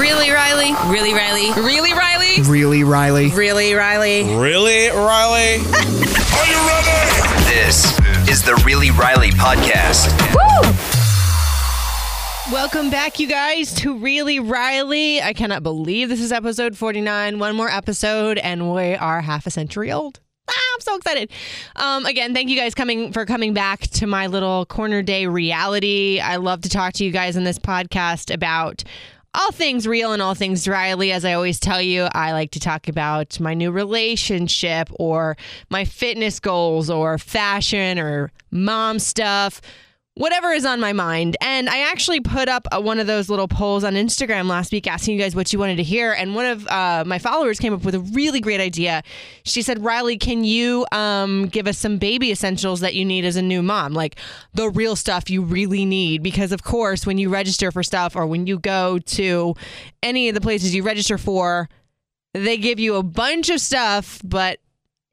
Really, Riley? Really, Riley? Really, Riley? Really, Riley? Really, Riley? Really, Riley? Are you ready? This is the Really Riley podcast. Woo! Welcome back, you guys, to Really Riley. I cannot believe this is episode 49. One more episode, and we are half a century old. Ah, I'm so excited. Um, again, thank you guys coming for coming back to my little corner day reality. I love to talk to you guys in this podcast about all things real and all things Riley. As I always tell you, I like to talk about my new relationship or my fitness goals or fashion or mom stuff. Whatever is on my mind. And I actually put up a, one of those little polls on Instagram last week asking you guys what you wanted to hear. And one of uh, my followers came up with a really great idea. She said, Riley, can you um, give us some baby essentials that you need as a new mom? Like the real stuff you really need. Because, of course, when you register for stuff or when you go to any of the places you register for, they give you a bunch of stuff, but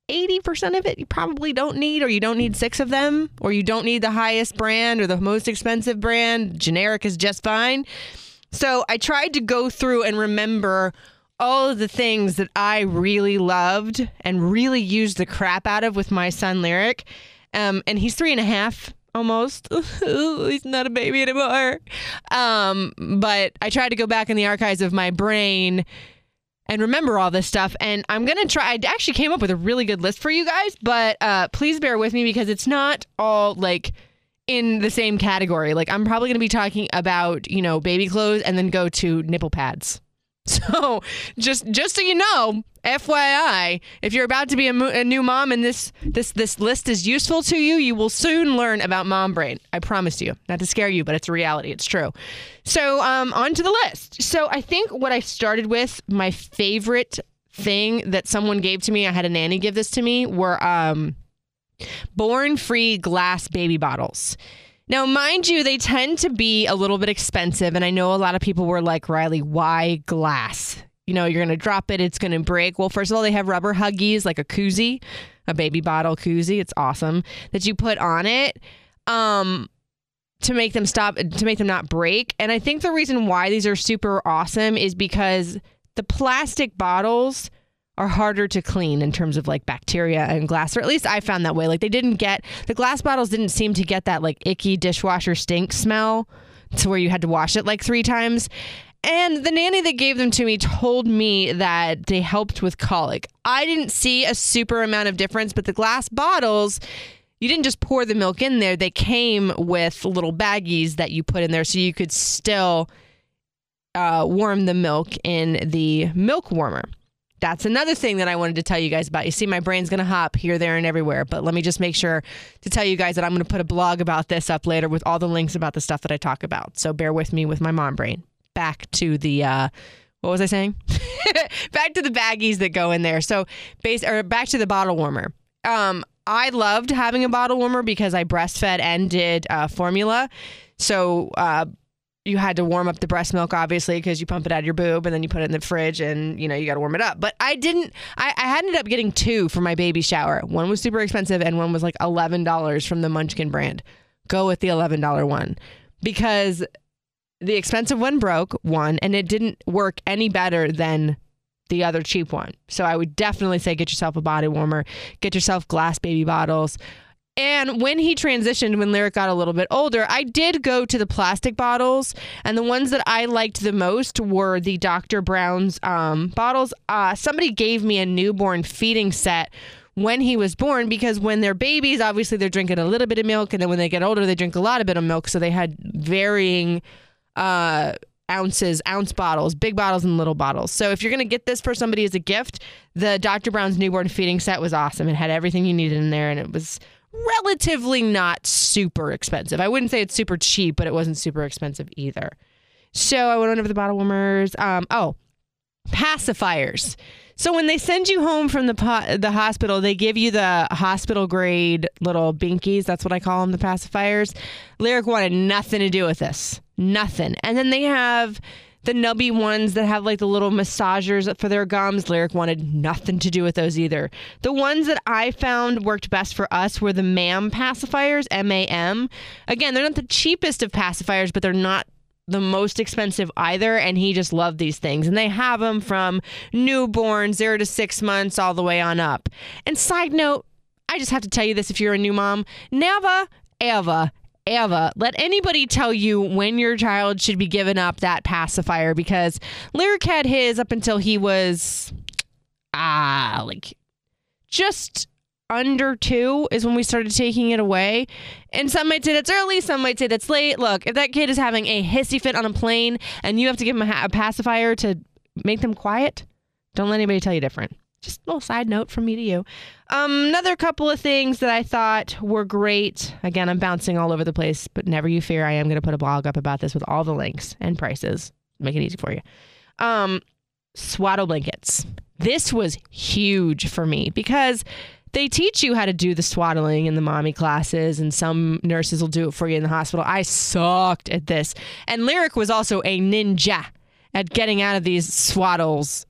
80% of it you probably don't need, or you don't need six of them, or you don't need the highest brand or the most expensive brand. Generic is just fine. So I tried to go through and remember all of the things that I really loved and really used the crap out of with my son Lyric. Um, and he's three and a half almost. he's not a baby anymore. Um, but I tried to go back in the archives of my brain and remember all this stuff. And I'm going to try, I actually came up with a really good list for you guys, but uh, please bear with me because it's not all like in the same category. Like, I'm probably going to be talking about, you know, baby clothes and then go to nipple pads. So, just just so you know, FYI, if you're about to be a, mo- a, new mom and this this this list is useful to you, you will soon learn about mom brain. I promise you. Not to scare you, but it's a reality. It's true. So, um, on to the list. So, I think what I started with, my favorite thing that someone gave to me, I had a nanny give this to me, were um, born free glass baby bottles. Now, mind you, they tend to be a little bit expensive. And I know a lot of people were like, Riley, why glass? You know, you're going to drop it, it's going to break. Well, first of all, they have rubber huggies, like a koozie, a baby bottle koozie. It's awesome that you put on it. Um, to make them stop to make them not break and i think the reason why these are super awesome is because the plastic bottles are harder to clean in terms of like bacteria and glass, or at least I found that way. Like they didn't get the glass bottles didn't seem to get that like icky dishwasher stink smell to where you had to wash it like three times. And the nanny that gave them to me told me that they helped with colic. I didn't see a super amount of difference, but the glass bottles, you didn't just pour the milk in there. They came with little baggies that you put in there so you could still uh, warm the milk in the milk warmer that's another thing that I wanted to tell you guys about. You see, my brain's going to hop here, there, and everywhere. But let me just make sure to tell you guys that I'm going to put a blog about this up later with all the links about the stuff that I talk about. So bear with me with my mom brain. Back to the, uh, what was I saying? back to the baggies that go in there. So, base or back to the bottle warmer. Um, I loved having a bottle warmer because I breastfed and did uh, formula. So, uh, you had to warm up the breast milk obviously because you pump it out of your boob and then you put it in the fridge and you know you got to warm it up. But i didn't I, I ended up getting two for my baby shower. One was super expensive and one was like $11 from the munchkin brand. Go with the $11 one. Because the expensive one broke one and it didn't work any better than the other cheap one. So i would definitely say get yourself a body warmer get yourself glass baby bottles and when he transitioned, when Lyric got a little bit older, I did go to the plastic bottles, and the ones that I liked the most were the Dr. Brown's um, bottles. Uh, somebody gave me a newborn feeding set when he was born because when they're babies, obviously they're drinking a little bit of milk, and then when they get older, they drink a lot of bit of milk. So they had varying. Uh, ounces, ounce bottles, big bottles and little bottles. So if you're going to get this for somebody as a gift, the Dr. Brown's newborn feeding set was awesome. It had everything you needed in there and it was relatively not super expensive. I wouldn't say it's super cheap, but it wasn't super expensive either. So I went over the bottle warmers. Um, oh, pacifiers. So when they send you home from the po- the hospital, they give you the hospital grade little binkies. That's what I call them, the pacifiers. Lyric wanted nothing to do with this, nothing. And then they have the nubby ones that have like the little massagers for their gums. Lyric wanted nothing to do with those either. The ones that I found worked best for us were the MAM pacifiers, M A M. Again, they're not the cheapest of pacifiers, but they're not the most expensive either and he just loved these things and they have them from newborn 0 to 6 months all the way on up. And side note, I just have to tell you this if you're a new mom, never ever ever let anybody tell you when your child should be given up that pacifier because Lyric had his up until he was ah like just under two is when we started taking it away. And some might say that's early, some might say that's late. Look, if that kid is having a hissy fit on a plane and you have to give him a, a pacifier to make them quiet, don't let anybody tell you different. Just a little side note from me to you. Um, another couple of things that I thought were great. Again, I'm bouncing all over the place, but never you fear. I am going to put a blog up about this with all the links and prices. Make it easy for you. Um, swaddle blankets. This was huge for me because they teach you how to do the swaddling in the mommy classes, and some nurses will do it for you in the hospital. I sucked at this. And Lyric was also a ninja at getting out of these swaddles.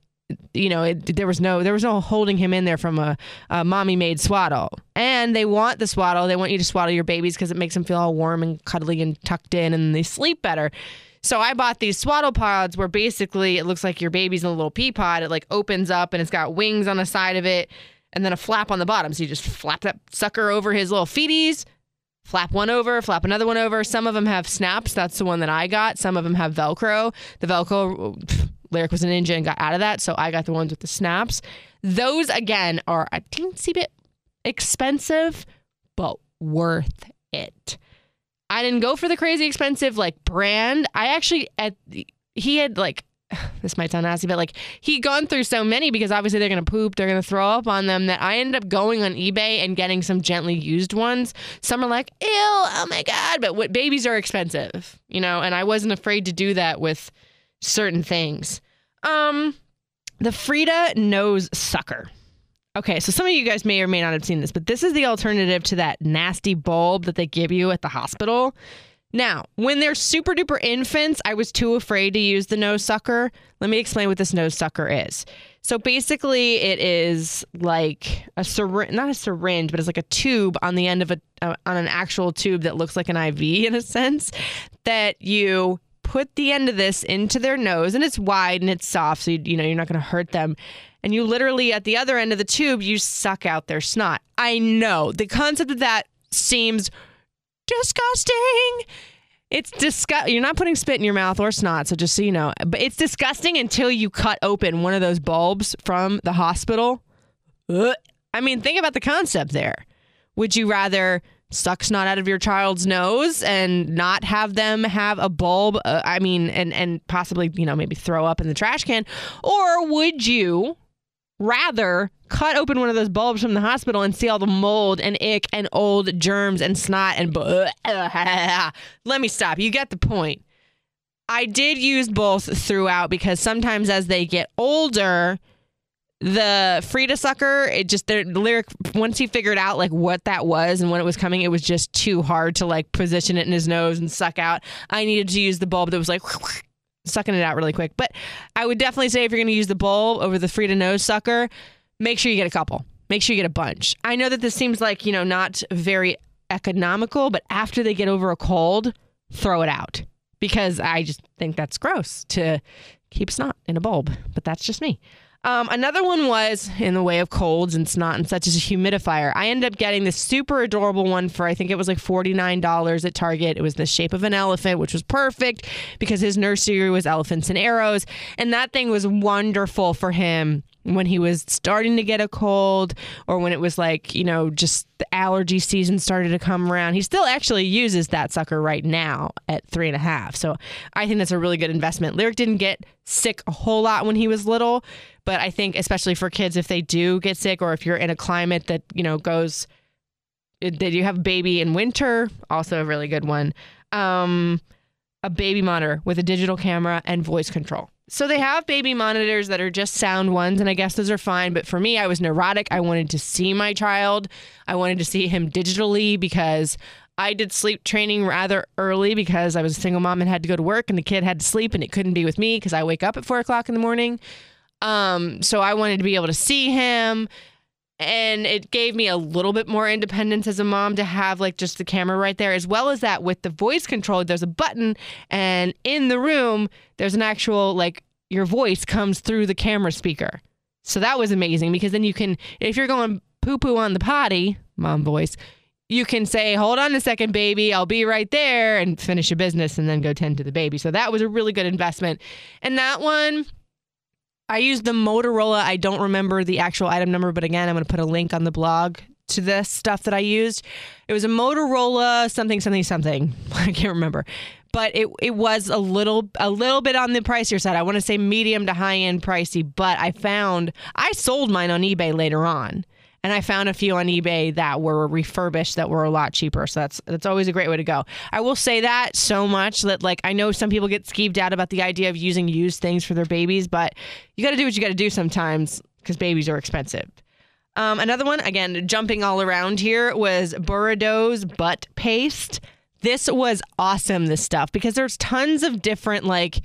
You know, it, there was no there was no holding him in there from a, a mommy made swaddle. And they want the swaddle. They want you to swaddle your babies because it makes them feel all warm and cuddly and tucked in, and they sleep better. So I bought these swaddle pods where basically it looks like your baby's in a little pea pod. It like opens up and it's got wings on the side of it and then a flap on the bottom. So you just flap that sucker over his little feeties, flap one over, flap another one over. Some of them have snaps. That's the one that I got. Some of them have Velcro. The Velcro, Lyric was a ninja and got out of that. So I got the ones with the snaps. Those, again, are a teensy bit expensive, but worth it. I didn't go for the crazy expensive like brand. I actually at he had like this might sound nasty, but like he gone through so many because obviously they're gonna poop, they're gonna throw up on them that I ended up going on eBay and getting some gently used ones. Some are like, ew, oh my god, but what babies are expensive, you know, and I wasn't afraid to do that with certain things. Um, the Frida nose sucker. Okay, so some of you guys may or may not have seen this, but this is the alternative to that nasty bulb that they give you at the hospital. Now, when they're super duper infants, I was too afraid to use the nose sucker. Let me explain what this nose sucker is. So basically, it is like a syringe, not a syringe, but it's like a tube on the end of a uh, on an actual tube that looks like an IV in a sense that you put the end of this into their nose and it's wide and it's soft so you, you know you're not going to hurt them and you literally at the other end of the tube you suck out their snot i know the concept of that seems disgusting it's disgust. You're not putting spit in your mouth or snot, so just so you know. But it's disgusting until you cut open one of those bulbs from the hospital. Ugh. I mean, think about the concept there. Would you rather suck snot out of your child's nose and not have them have a bulb? Uh, I mean, and and possibly you know maybe throw up in the trash can, or would you rather cut open one of those bulbs from the hospital and see all the mold and ick and old germs and snot and let me stop you get the point i did use both throughout because sometimes as they get older the Frida sucker, it just the lyric once he figured out like what that was and when it was coming, it was just too hard to like position it in his nose and suck out. I needed to use the bulb that was like sucking it out really quick. But I would definitely say if you're going to use the bulb over the Frida nose sucker, make sure you get a couple. Make sure you get a bunch. I know that this seems like, you know, not very economical, but after they get over a cold, throw it out because I just think that's gross to keep snot in a bulb. But that's just me. Um, another one was in the way of colds and snot and such as a humidifier. I ended up getting this super adorable one for I think it was like $49 at Target. It was the shape of an elephant, which was perfect because his nursery was elephants and arrows. And that thing was wonderful for him when he was starting to get a cold or when it was like, you know, just the allergy season started to come around. He still actually uses that sucker right now at three and a half. So I think that's a really good investment. Lyric didn't get sick a whole lot when he was little, but I think especially for kids, if they do get sick or if you're in a climate that, you know, goes it- you have baby in winter, also a really good one. Um, a baby monitor with a digital camera and voice control. So they have baby monitors that are just sound ones, and I guess those are fine. But for me, I was neurotic. I wanted to see my child. I wanted to see him digitally because I did sleep training rather early because I was a single mom and had to go to work, and the kid had to sleep, and it couldn't be with me because I wake up at four o'clock in the morning. Um, so I wanted to be able to see him and it gave me a little bit more independence as a mom to have like just the camera right there as well as that with the voice control there's a button and in the room there's an actual like your voice comes through the camera speaker. So that was amazing because then you can if you're going poo poo on the potty mom voice you can say hold on a second baby i'll be right there and finish your business and then go tend to the baby. So that was a really good investment. And that one I used the Motorola. I don't remember the actual item number, but again, I'm going to put a link on the blog to this stuff that I used. It was a Motorola something something something. I can't remember. But it it was a little a little bit on the pricier side. I want to say medium to high end pricey, but I found I sold mine on eBay later on. And I found a few on eBay that were refurbished that were a lot cheaper. So that's that's always a great way to go. I will say that so much that like I know some people get skeeved out about the idea of using used things for their babies, but you got to do what you got to do sometimes because babies are expensive. Um, another one, again, jumping all around here, was Boudreaux's butt paste. This was awesome, this stuff, because there's tons of different like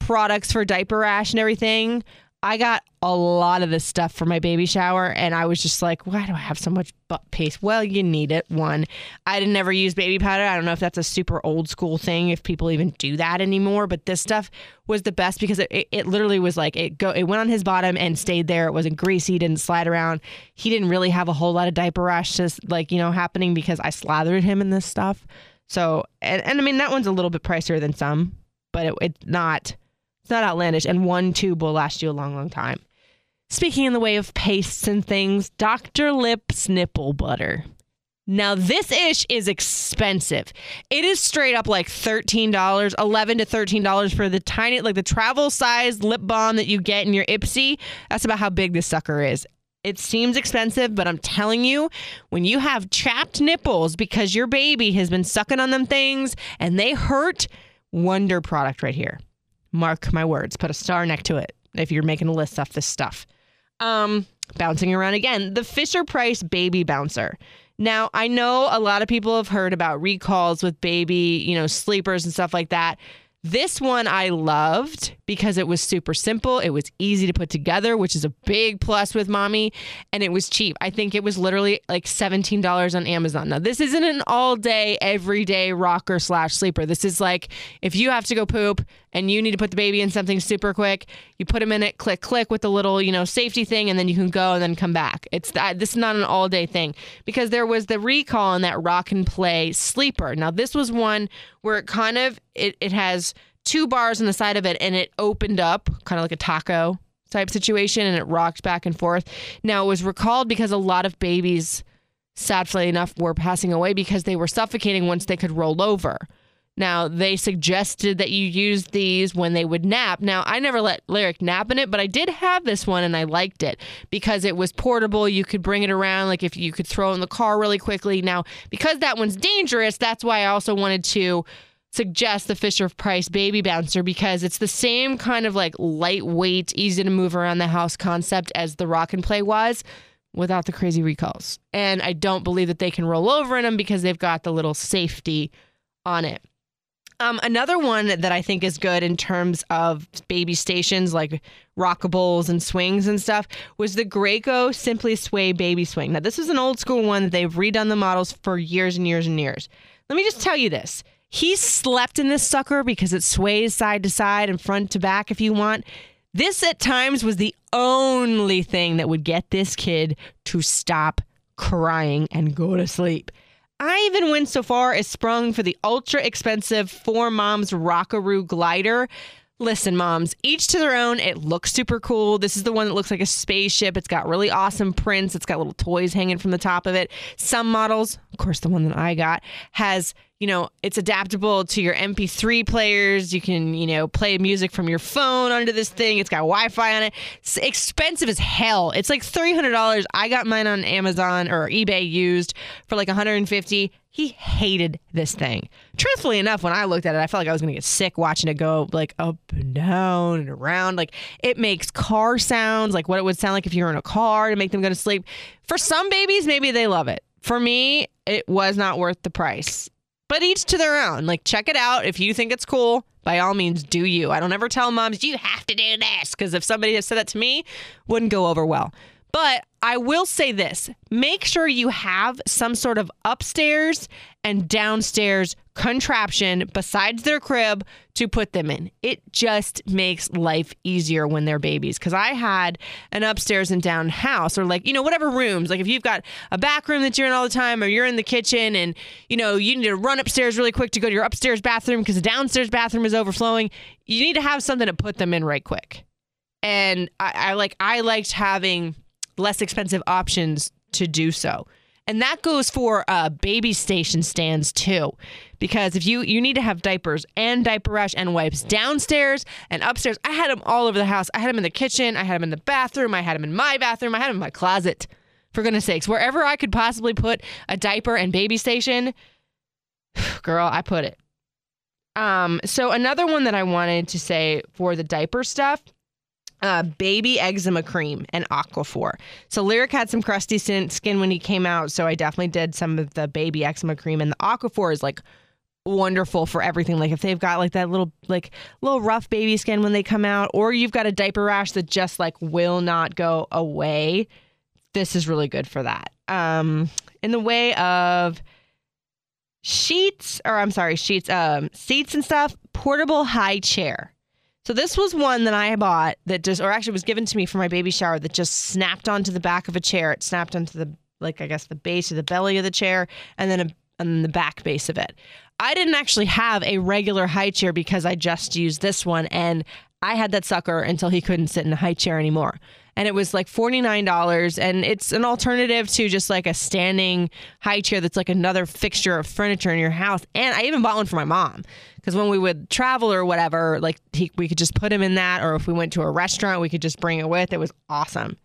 products for diaper rash and everything. I got a lot of this stuff for my baby shower, and I was just like, why do I have so much butt paste? Well, you need it. One, I didn't never use baby powder. I don't know if that's a super old school thing, if people even do that anymore. But this stuff was the best because it, it, it literally was like it go. It went on his bottom and stayed there. It wasn't greasy, didn't slide around. He didn't really have a whole lot of diaper rash just like you know happening because I slathered him in this stuff. So, and, and I mean that one's a little bit pricier than some, but it, it's not not outlandish, and one tube will last you a long, long time. Speaking in the way of pastes and things, Dr. Lips nipple butter. Now this ish is expensive. It is straight up like $13, 11 to $13 for the tiny like the travel size lip balm that you get in your Ipsy. That's about how big this sucker is. It seems expensive, but I'm telling you, when you have chapped nipples because your baby has been sucking on them things and they hurt, wonder product right here. Mark my words. Put a star next to it if you're making a list of this stuff. Um, bouncing around again, the Fisher Price Baby Bouncer. Now, I know a lot of people have heard about recalls with baby, you know, sleepers and stuff like that. This one I loved because it was super simple. It was easy to put together, which is a big plus with mommy, and it was cheap. I think it was literally like $17 on Amazon. Now, this isn't an all day, everyday rocker slash sleeper. This is like if you have to go poop and you need to put the baby in something super quick, you put him in it, click, click with the little, you know, safety thing, and then you can go and then come back. It's that this is not an all day thing because there was the recall on that rock and play sleeper. Now, this was one where it kind of it, it has two bars on the side of it and it opened up kind of like a taco type situation and it rocked back and forth. Now it was recalled because a lot of babies, sadly enough, were passing away because they were suffocating once they could roll over. Now they suggested that you use these when they would nap. Now I never let Lyric nap in it, but I did have this one and I liked it because it was portable. You could bring it around, like if you could throw in the car really quickly. Now because that one's dangerous, that's why I also wanted to suggest the Fisher Price Baby Bouncer because it's the same kind of like lightweight, easy to move around the house concept as the Rock and Play was without the crazy recalls. And I don't believe that they can roll over in them because they've got the little safety on it. Um, another one that I think is good in terms of baby stations like rockables and swings and stuff was the Graco Simply Sway Baby Swing. Now, this is an old school one that they've redone the models for years and years and years. Let me just tell you this. He slept in this sucker because it sways side to side and front to back if you want. This at times was the only thing that would get this kid to stop crying and go to sleep. I even went so far as sprung for the ultra expensive Four Moms Rockaroo glider. Listen, moms, each to their own. It looks super cool. This is the one that looks like a spaceship. It's got really awesome prints. It's got little toys hanging from the top of it. Some models, of course, the one that I got, has you know, it's adaptable to your MP3 players. You can, you know, play music from your phone onto this thing. It's got Wi-Fi on it. It's expensive as hell. It's like $300. I got mine on Amazon or eBay used for like 150. He hated this thing. Truthfully enough, when I looked at it, I felt like I was going to get sick watching it go like up and down and around. Like it makes car sounds, like what it would sound like if you were in a car to make them go to sleep. For some babies, maybe they love it. For me, it was not worth the price but each to their own. Like, check it out. If you think it's cool, by all means, do you. I don't ever tell moms, you have to do this, because if somebody has said that to me, wouldn't go over well. But I will say this make sure you have some sort of upstairs and downstairs contraption besides their crib to put them in. It just makes life easier when they're babies. Because I had an upstairs and down house, or like, you know, whatever rooms. Like if you've got a back room that you're in all the time, or you're in the kitchen and, you know, you need to run upstairs really quick to go to your upstairs bathroom because the downstairs bathroom is overflowing, you need to have something to put them in right quick. And I, I like, I liked having less expensive options to do so. And that goes for uh, baby station stands too, because if you you need to have diapers and diaper rash and wipes downstairs and upstairs. I had them all over the house. I had them in the kitchen. I had them in the bathroom. I had them in my bathroom. I had them in my closet. For goodness sakes, wherever I could possibly put a diaper and baby station, girl, I put it. Um, so another one that I wanted to say for the diaper stuff uh, baby eczema cream and aquaphor. So Lyric had some crusty skin when he came out, so I definitely did some of the baby eczema cream, and the aquaphor is like wonderful for everything. Like if they've got like that little like little rough baby skin when they come out, or you've got a diaper rash that just like will not go away, this is really good for that. Um, in the way of sheets, or I'm sorry, sheets, um, seats and stuff, portable high chair. So this was one that I bought that just, or actually was given to me for my baby shower that just snapped onto the back of a chair. It snapped onto the, like I guess the base of the belly of the chair, and then a, and the back base of it. I didn't actually have a regular high chair because I just used this one, and I had that sucker until he couldn't sit in a high chair anymore. And it was like $49. And it's an alternative to just like a standing high chair that's like another fixture of furniture in your house. And I even bought one for my mom because when we would travel or whatever, like he, we could just put him in that. Or if we went to a restaurant, we could just bring it with. It was awesome.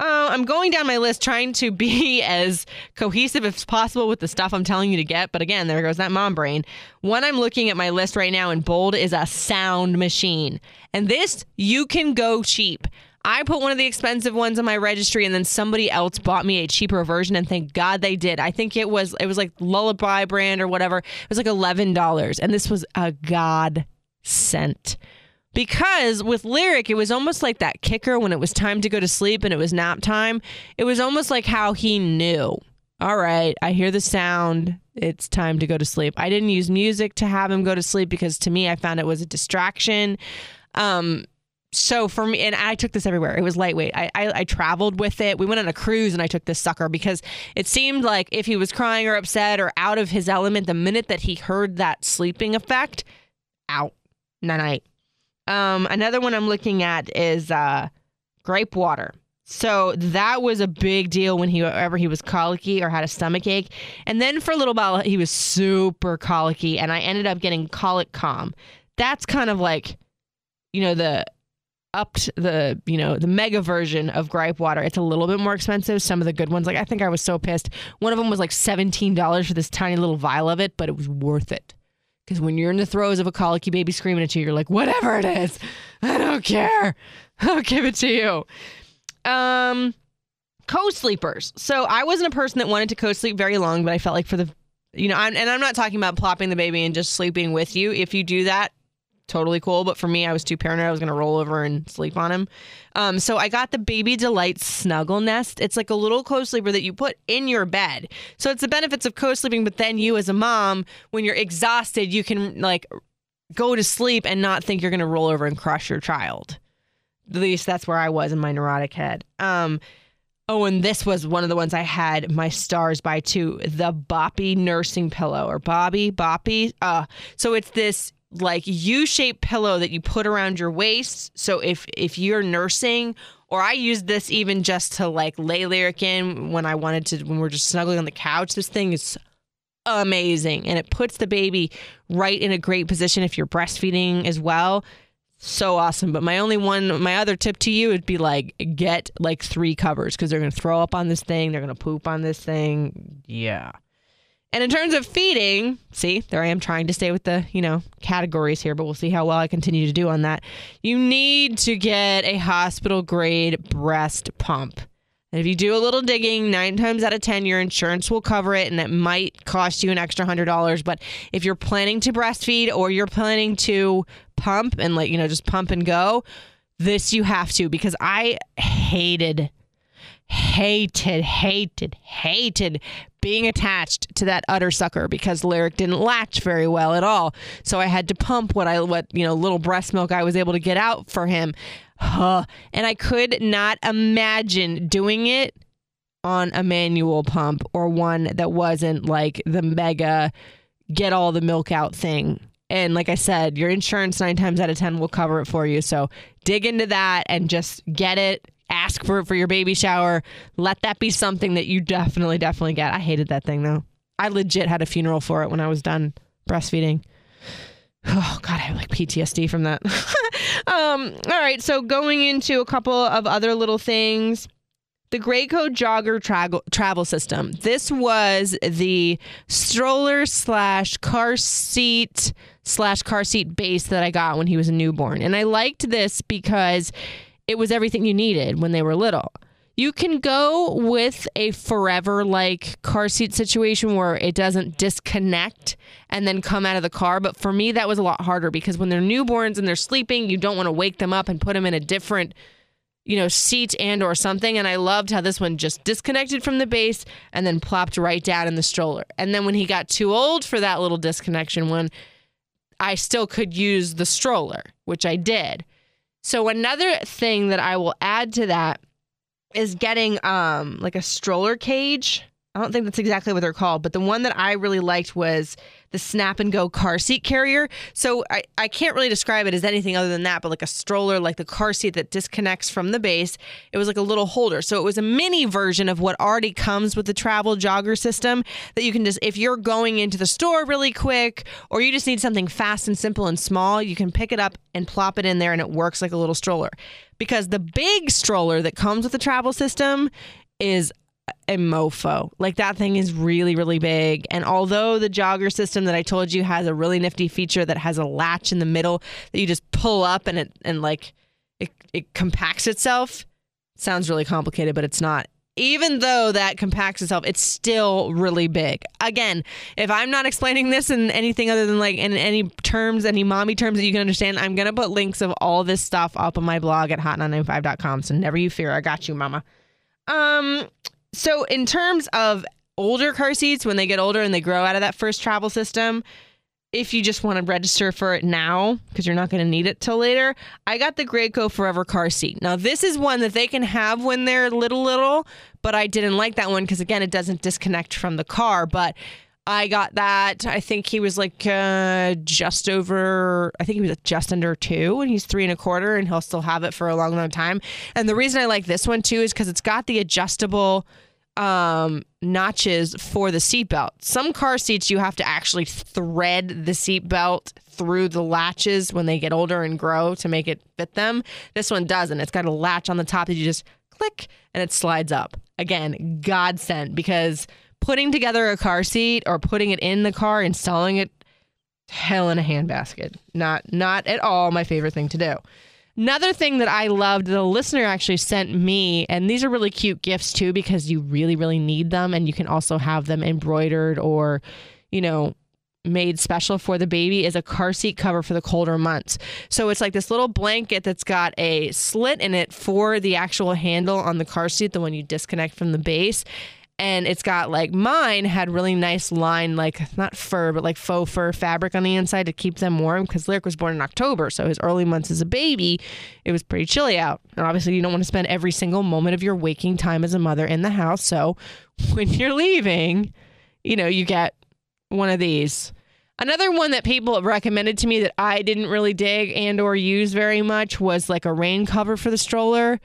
Uh, I'm going down my list trying to be as cohesive as possible with the stuff I'm telling you to get. But again, there goes that mom brain. One I'm looking at my list right now in bold is a sound machine. And this, you can go cheap. I put one of the expensive ones on my registry and then somebody else bought me a cheaper version and thank God they did. I think it was it was like Lullaby brand or whatever. It was like $11 and this was a god sent. Because with Lyric, it was almost like that kicker when it was time to go to sleep and it was nap time. It was almost like how he knew. All right, I hear the sound. It's time to go to sleep. I didn't use music to have him go to sleep because to me, I found it was a distraction. Um, so for me, and I took this everywhere. It was lightweight. I, I, I traveled with it. We went on a cruise, and I took this sucker because it seemed like if he was crying or upset or out of his element, the minute that he heard that sleeping effect, out, night. Um, another one I'm looking at is uh, gripe water. So that was a big deal when he ever he was colicky or had a stomach ache. And then for a little while he was super colicky and I ended up getting colic calm. That's kind of like you know the upped the you know the mega version of gripe water. It's a little bit more expensive some of the good ones. Like i think i was so pissed. One of them was like $17 for this tiny little vial of it but it was worth it. Because when you're in the throes of a colicky baby screaming at you you're like whatever it is i don't care. I'll give it to you. Um co-sleepers so i wasn't a person that wanted to co-sleep very long but i felt like for the you know I'm, and i'm not talking about plopping the baby and just sleeping with you. If you do that totally cool. But for me, I was too paranoid. I was going to roll over and sleep on him. Um, so I got the Baby Delight Snuggle Nest. It's like a little co-sleeper that you put in your bed. So it's the benefits of co-sleeping. But then you, as a mom, when you're exhausted, you can like go to sleep and not think you're going to roll over and crush your child. At least that's where I was in my neurotic head. Um, Oh, and this was one of the ones I had my stars by too. The Boppy nursing pillow or Bobby Boppy. Uh, so it's this like U-shaped pillow that you put around your waist. So if if you're nursing, or I use this even just to like lay lyric in when I wanted to when we're just snuggling on the couch. This thing is amazing. And it puts the baby right in a great position if you're breastfeeding as well. So awesome. But my only one, my other tip to you would be like, get like three covers because they're to throw up on this thing. They're to poop on this thing. Yeah. And in terms of feeding, see, there I am trying to stay with the, you know, categories here, but we'll see how well I continue to do on that. You need to get a hospital grade breast pump. And if you do a little digging, nine times out of 10, your insurance will cover it and it might cost you an extra $100. But if you're planning to breastfeed or you're planning to pump and, like, you know, just pump and go, this you have to because I hated hated, hated, hated being attached to that udder sucker because Lyric didn't latch very well at all. So I had to pump what I what you know little breast milk I was able to get out for him. Huh. And I could not imagine doing it on a manual pump or one that wasn't like the mega get all the milk out thing. And like I said, your insurance nine times out of 10 will cover it for you. So dig into that and just get it ask for it for your baby shower. Let that be something that you definitely, definitely get. I hated that thing though. I legit had a funeral for it when I was done breastfeeding. Oh God, I have like PTSD from that. um, all right, so going into a couple of other little things. The Graco Jogger travel travel system. This was the stroller slash car seat slash car seat base that I got when he was a newborn, and I liked this because it was everything you needed when they were little. You can go with a forever like car seat situation where it doesn't disconnect and then come out of the car. But for me, that was a lot harder because when they're newborns and they're sleeping, you don't want to wake them up and put them in a different, you know, seat and or something. And I loved how this one just disconnected from the base and then plopped right down in the stroller. And then when he got too old for that little disconnection one, I still could use the stroller, which I did. So another thing that I will add to that is getting um like a stroller cage. I don't think that's exactly what they're called, but the one that I really liked was the snap and go car seat carrier. So I, I can't really describe it as anything other than that, but like a stroller, like the car seat that disconnects from the base. It was like a little holder. So it was a mini version of what already comes with the travel jogger system that you can just, if you're going into the store really quick or you just need something fast and simple and small, you can pick it up and plop it in there and it works like a little stroller. Because the big stroller that comes with the travel system is a mofo. Like that thing is really, really big. And although the jogger system that I told you has a really nifty feature that has a latch in the middle that you just pull up and it and like it, it compacts itself, sounds really complicated, but it's not. Even though that compacts itself, it's still really big. Again, if I'm not explaining this in anything other than like in any terms, any mommy terms that you can understand, I'm gonna put links of all this stuff up on my blog at hot995.com. So never you fear, I got you, mama. Um, so, in terms of older car seats, when they get older and they grow out of that first travel system, if you just want to register for it now, because you're not going to need it till later, I got the Graco Forever car seat. Now, this is one that they can have when they're little, little, but I didn't like that one because, again, it doesn't disconnect from the car. But I got that. I think he was like uh, just over, I think he was just under two, and he's three and a quarter, and he'll still have it for a long, long time. And the reason I like this one too is because it's got the adjustable um, notches for the seatbelt. Some car seats you have to actually thread the seatbelt through the latches when they get older and grow to make it fit them. This one doesn't. It's got a latch on the top that you just click and it slides up. Again, godsend because putting together a car seat or putting it in the car, installing it, hell in a handbasket. Not not at all my favorite thing to do. Another thing that I loved, the listener actually sent me, and these are really cute gifts too because you really, really need them. And you can also have them embroidered or, you know, made special for the baby is a car seat cover for the colder months. So it's like this little blanket that's got a slit in it for the actual handle on the car seat, the one you disconnect from the base and it's got like mine had really nice line like not fur but like faux fur fabric on the inside to keep them warm because lyric was born in october so his early months as a baby it was pretty chilly out. And obviously you don't want to spend every single moment of your waking time as a mother in the house so when you're leaving you know you get one of these. Another one that people have recommended to me that I didn't really dig and or use very much was like a rain cover for the stroller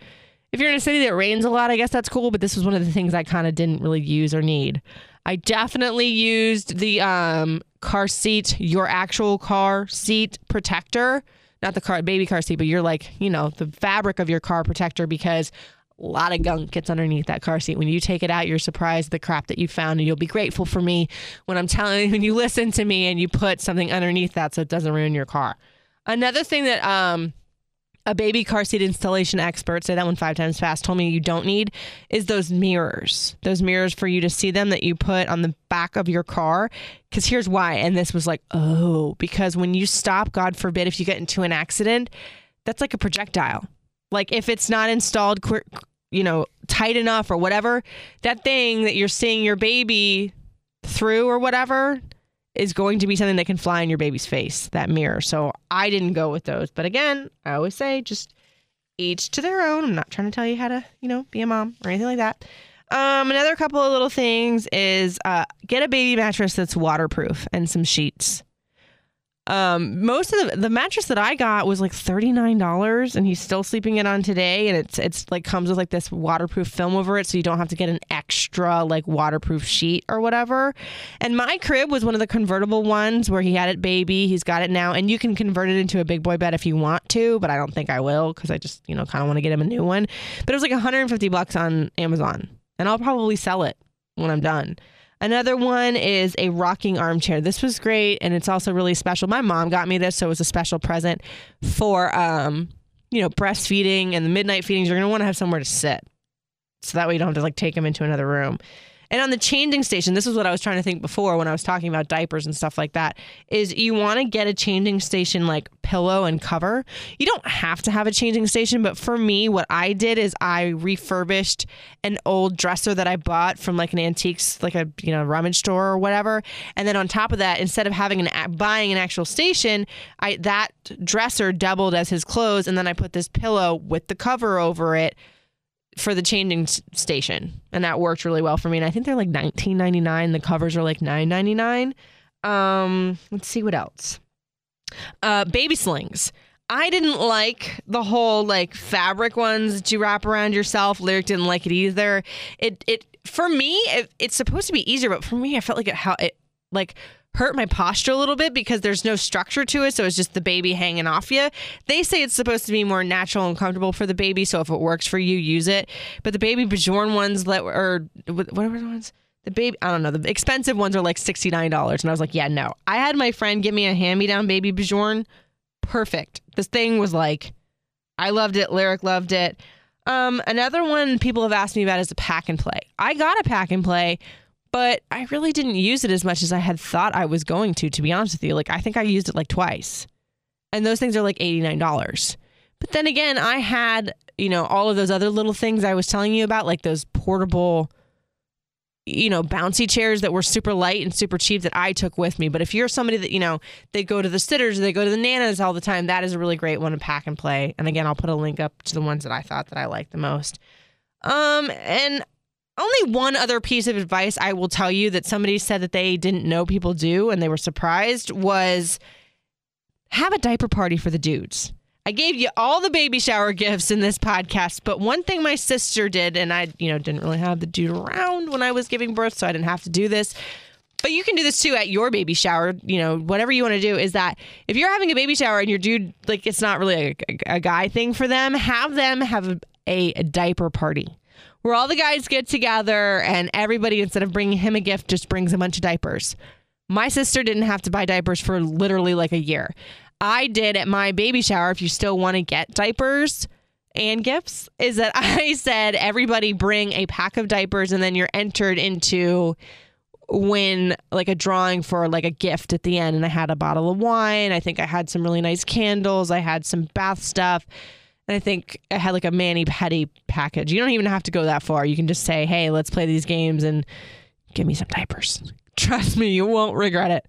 if you're in a city that rains a lot, I guess that's cool, but this was one of the things I kind of didn't really use or need. I definitely used the um, car seat, your actual car seat protector, not the car baby car seat, but you're like, you know, the fabric of your car protector because a lot of gunk gets underneath that car seat. When you take it out, you're surprised the crap that you found, and you'll be grateful for me when I'm telling when you listen to me and you put something underneath that so it doesn't ruin your car. Another thing that um, a baby car seat installation expert, say that one five times fast, told me you don't need is those mirrors. Those mirrors for you to see them that you put on the back of your car. Because here's why. And this was like, oh, because when you stop, God forbid, if you get into an accident, that's like a projectile. Like if it's not installed, you know, tight enough or whatever, that thing that you're seeing your baby through or whatever is going to be something that can fly in your baby's face, that mirror. So I didn't go with those. But again, I always say just each to their own. I'm not trying to tell you how to, you know, be a mom or anything like that. Um, another couple of little things is uh, get a baby mattress that's waterproof and some sheets. Um, most of the the mattress that I got was like thirty nine dollars, and he's still sleeping it on today. And it's it's like comes with like this waterproof film over it, so you don't have to get an extra like waterproof sheet or whatever. And my crib was one of the convertible ones where he had it baby. He's got it now, and you can convert it into a big boy bed if you want to, but I don't think I will because I just you know kind of want to get him a new one. But it was like one hundred and fifty bucks on Amazon, and I'll probably sell it when I'm done. Another one is a rocking armchair. This was great and it's also really special. My mom got me this, so it was a special present for um, you know, breastfeeding and the midnight feedings. You're gonna want to have somewhere to sit. So that way you don't have to like take them into another room. And on the changing station, this is what I was trying to think before when I was talking about diapers and stuff like that, is you want to get a changing station like pillow and cover. You don't have to have a changing station, but for me, what I did is I refurbished an old dresser that I bought from like an antiques, like a you know rummage store or whatever. And then on top of that, instead of having an buying an actual station, I that dresser doubled as his clothes, and then I put this pillow with the cover over it for the changing station, and that worked really well for me. And I think they're like nineteen ninety nine. The covers are like nine ninety nine. Um, let's see what else. Uh, baby slings. I didn't like the whole like fabric ones that you wrap around yourself. Lyric didn't like it either. It it for me it, it's supposed to be easier, but for me I felt like it how it like hurt my posture a little bit because there's no structure to it. So it's just the baby hanging off you. They say it's supposed to be more natural and comfortable for the baby. So if it works for you, use it. But the baby Bjorn ones, let or whatever the ones, the baby, I don't know, the expensive ones are like $69. And I was like, yeah, no. I had my friend get me a hand me down baby Bjorn. Perfect. This thing was like, I loved it. Lyric loved it. Um, another one people have asked me about is a pack and play. I got a pack and play but I really didn't use it as much as I had thought I was going to, to be honest with you. Like, I think I used it like twice. And those things are like $89. But then again, I had, you know, all of those other little things I was telling you about, like those portable, you know, bouncy chairs that were super light and super cheap that I took with me. But if you're somebody that, you know, they go to the sitters, they go to the nanas all the time, that is a really great one to pack and play. And again, I'll put a link up to the ones that I thought that I liked the most. Um, and only one other piece of advice I will tell you that somebody said that they didn't know people do and they were surprised was have a diaper party for the dudes. I gave you all the baby shower gifts in this podcast, but one thing my sister did, and I, you know, didn't really have the dude around when I was giving birth, so I didn't have to do this. But you can do this too at your baby shower. You know, whatever you want to do is that if you're having a baby shower and your dude, like, it's not really a, a guy thing for them, have them have a, a, a diaper party where all the guys get together and everybody, instead of bringing him a gift, just brings a bunch of diapers. My sister didn't have to buy diapers for literally like a year. I did at my baby shower. If you still want to get diapers and gifts, is that I said everybody bring a pack of diapers and then you're entered into win like a drawing for like a gift at the end. And I had a bottle of wine. I think I had some really nice candles. I had some bath stuff. And I think I had like a mani-pedi package. You don't even have to go that far. You can just say, hey, let's play these games and give me some diapers. Trust me, you won't regret it.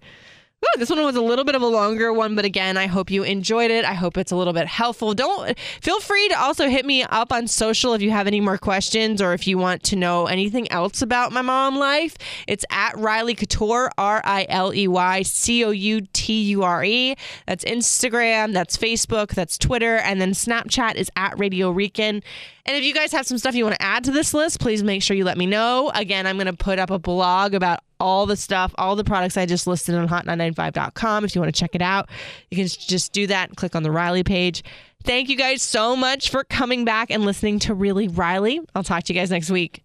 Ooh, this one was a little bit of a longer one, but again, I hope you enjoyed it. I hope it's a little bit helpful. Don't feel free to also hit me up on social if you have any more questions or if you want to know anything else about my mom life. It's at Riley Couture, R I L E Y C O U T U R E. That's Instagram, that's Facebook, that's Twitter, and then Snapchat is at Radio Rican. And if you guys have some stuff you want to add to this list, please make sure you let me know. Again, I'm going to put up a blog about all the stuff, all the products I just listed on hot995.com. If you want to check it out, you can just do that and click on the Riley page. Thank you guys so much for coming back and listening to Really Riley. I'll talk to you guys next week.